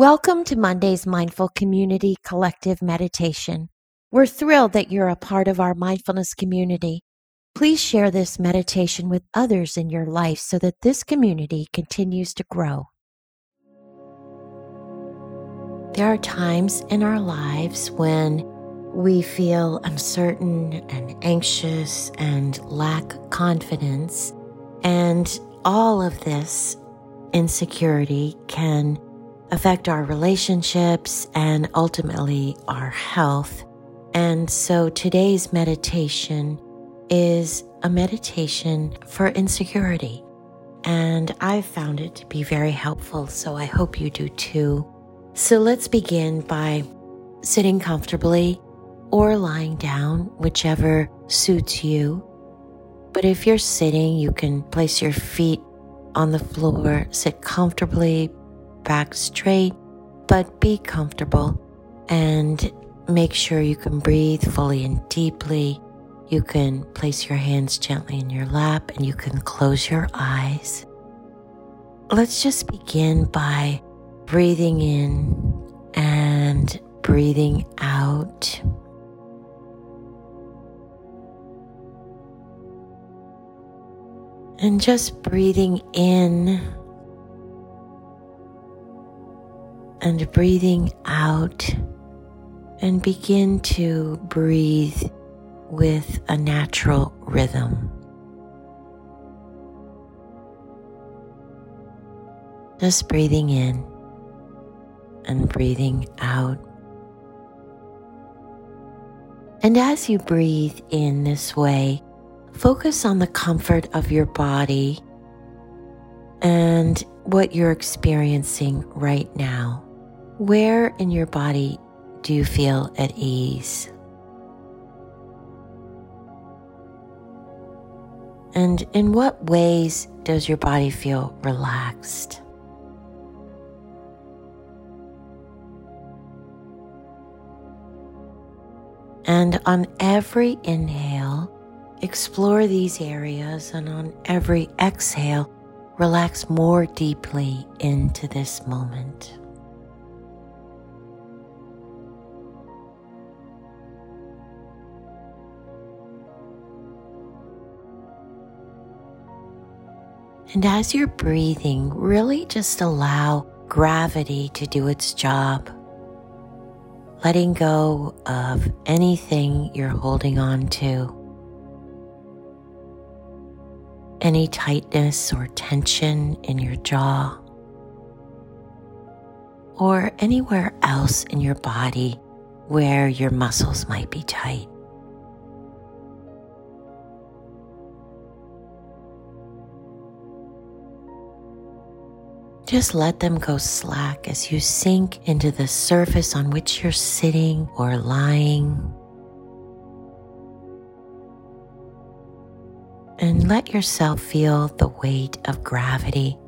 Welcome to Monday's Mindful Community Collective Meditation. We're thrilled that you're a part of our mindfulness community. Please share this meditation with others in your life so that this community continues to grow. There are times in our lives when we feel uncertain and anxious and lack confidence, and all of this insecurity can affect our relationships and ultimately our health. And so today's meditation is a meditation for insecurity. And I've found it to be very helpful, so I hope you do too. So let's begin by sitting comfortably or lying down, whichever suits you. But if you're sitting, you can place your feet on the floor, sit comfortably, back straight, but be comfortable and make sure you can breathe fully and deeply. You can place your hands gently in your lap and you can close your eyes. Let's just begin by breathing in and breathing out. And just breathing in and breathing out and begin to breathe with a natural rhythm. Just breathing in and breathing out. And as you breathe in this way, focus on the comfort of your body and what you're experiencing right now. Where in your body do you feel at ease? And in what ways does your body feel relaxed? And on every inhale, explore these areas, and on every exhale, relax more deeply into this moment. And as you're breathing, really just allow gravity to do its job, letting go of anything you're holding on to, any tightness or tension in your jaw, or anywhere else in your body where your muscles might be tight. Just let them go slack as you sink into the surface on which you're sitting or lying. And let yourself feel the weight of gravity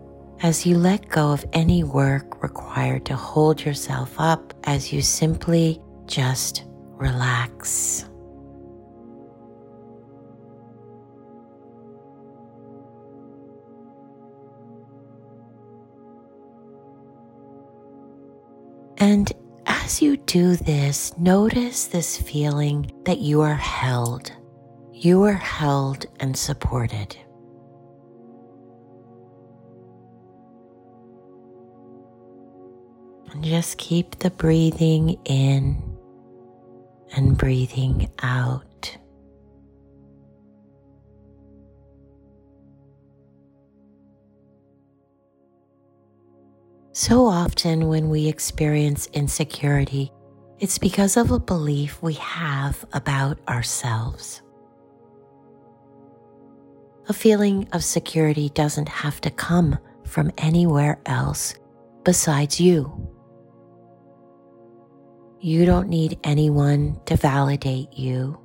as you let go of any work required to hold yourself up as you simply just relax. And as you do this, notice this feeling that you are held. You are held and supported. And just keep the breathing in and breathing out. So often, when we experience insecurity, it's because of a belief we have about ourselves. A feeling of security doesn't have to come from anywhere else besides you. You don't need anyone to validate you.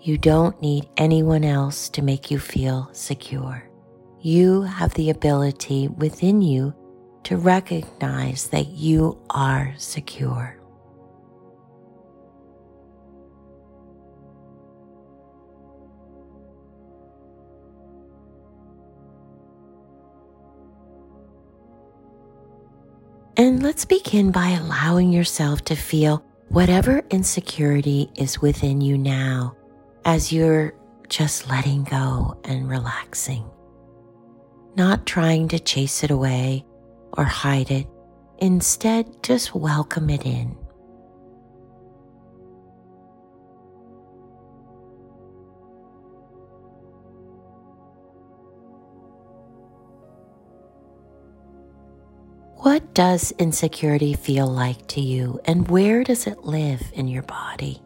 You don't need anyone else to make you feel secure. You have the ability within you to recognize that you are secure. And let's begin by allowing yourself to feel whatever insecurity is within you now as you're just letting go and relaxing. Not trying to chase it away or hide it. Instead, just welcome it in. What does insecurity feel like to you, and where does it live in your body?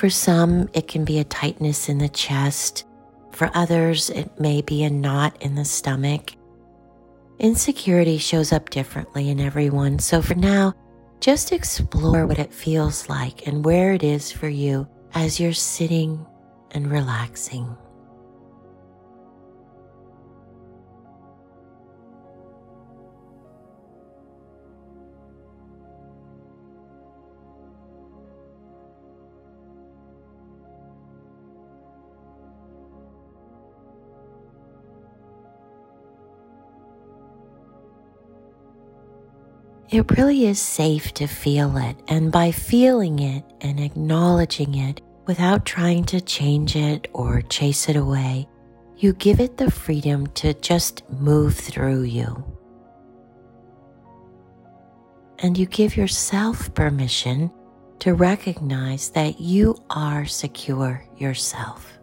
For some, it can be a tightness in the chest. For others, it may be a knot in the stomach. Insecurity shows up differently in everyone, so for now, just explore what it feels like and where it is for you as you're sitting and relaxing. It really is safe to feel it, and by feeling it and acknowledging it, without trying to change it or chase it away. You give it the freedom to just move through you. And you give yourself permission to recognize that you are secure yourself.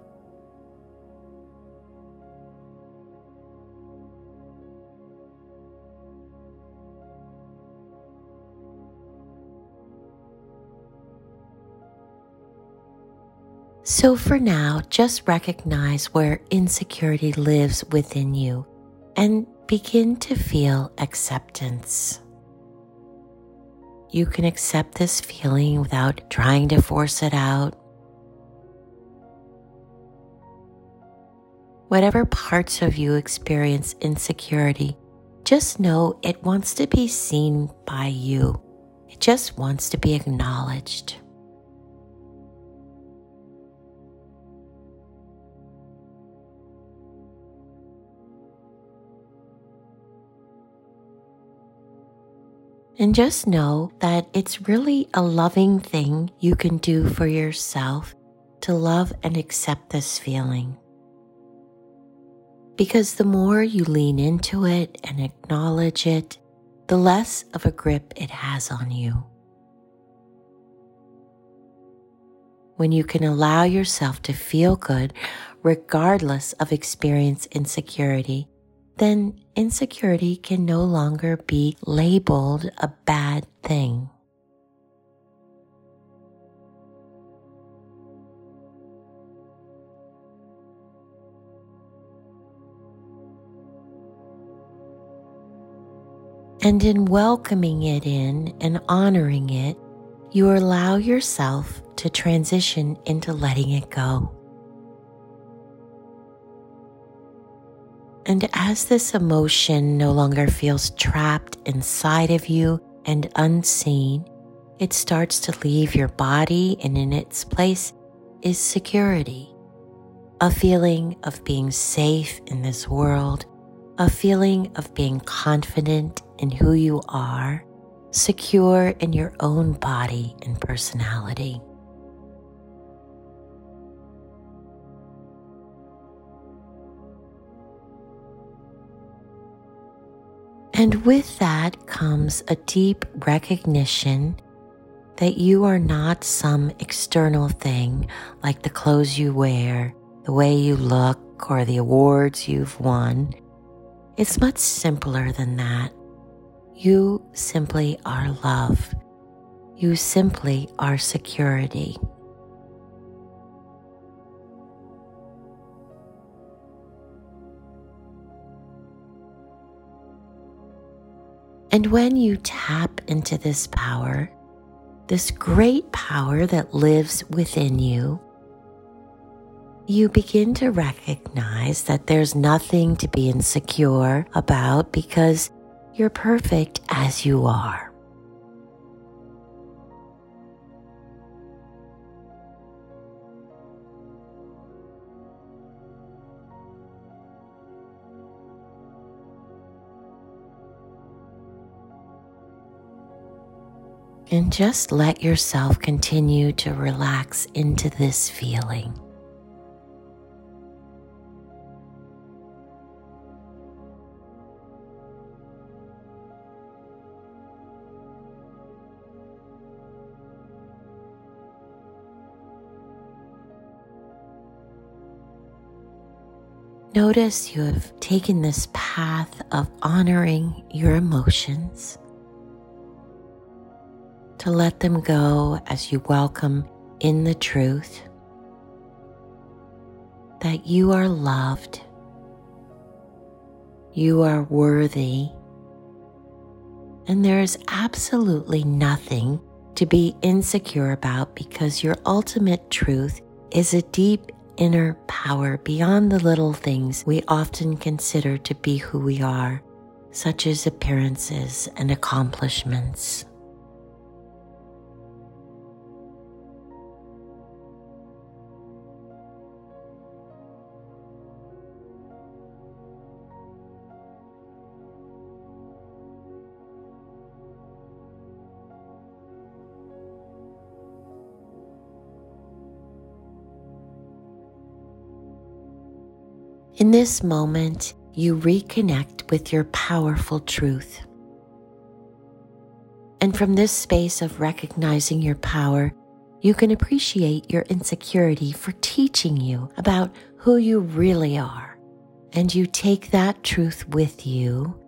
So for now, just recognize where insecurity lives within you and begin to feel acceptance. You can accept this feeling without trying to force it out. Whatever parts of you experience insecurity, just know it wants to be seen by you. It just wants to be acknowledged. And just know that it's really a loving thing you can do for yourself to love and accept this feeling. Because the more you lean into it and acknowledge it, the less of a grip it has on you. When you can allow yourself to feel good regardless of experience insecurity, then insecurity can no longer be labeled a bad thing. And in welcoming it in and honoring it, you allow yourself to transition into letting it go. And as this emotion no longer feels trapped inside of you and unseen, it starts to leave your body, and in its place is security. A feeling of being safe in this world, a feeling of being confident in who you are, secure in your own body and personality. And with that comes a deep recognition that you are not some external thing like the clothes you wear, the way you look, or the awards you've won. It's much simpler than that. You simply are love. You simply are security. And when you tap into this power, this great power that lives within you, you begin to recognize that there's nothing to be insecure about because you're perfect as you are. And just let yourself continue to relax into this feeling. Notice you have taken this path of honoring your emotions to let them go as you welcome in the truth that you are loved, you are worthy, and there is absolutely nothing to be insecure about because your ultimate truth is a deep inner power beyond the little things we often consider to be who we are, such as appearances and accomplishments. In this moment, you reconnect with your powerful truth. And from this space of recognizing your power, you can appreciate your insecurity for teaching you about who you really are. And you take that truth with you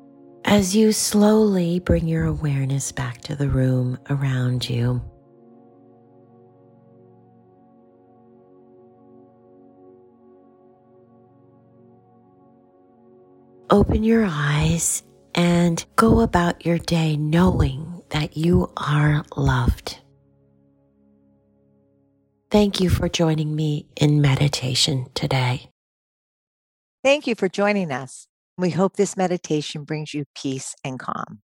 as you slowly bring your awareness back to the room around you. Open your eyes and go about your day knowing that you are loved. Thank you for joining me in meditation today. Thank you for joining us. We hope this meditation brings you peace and calm.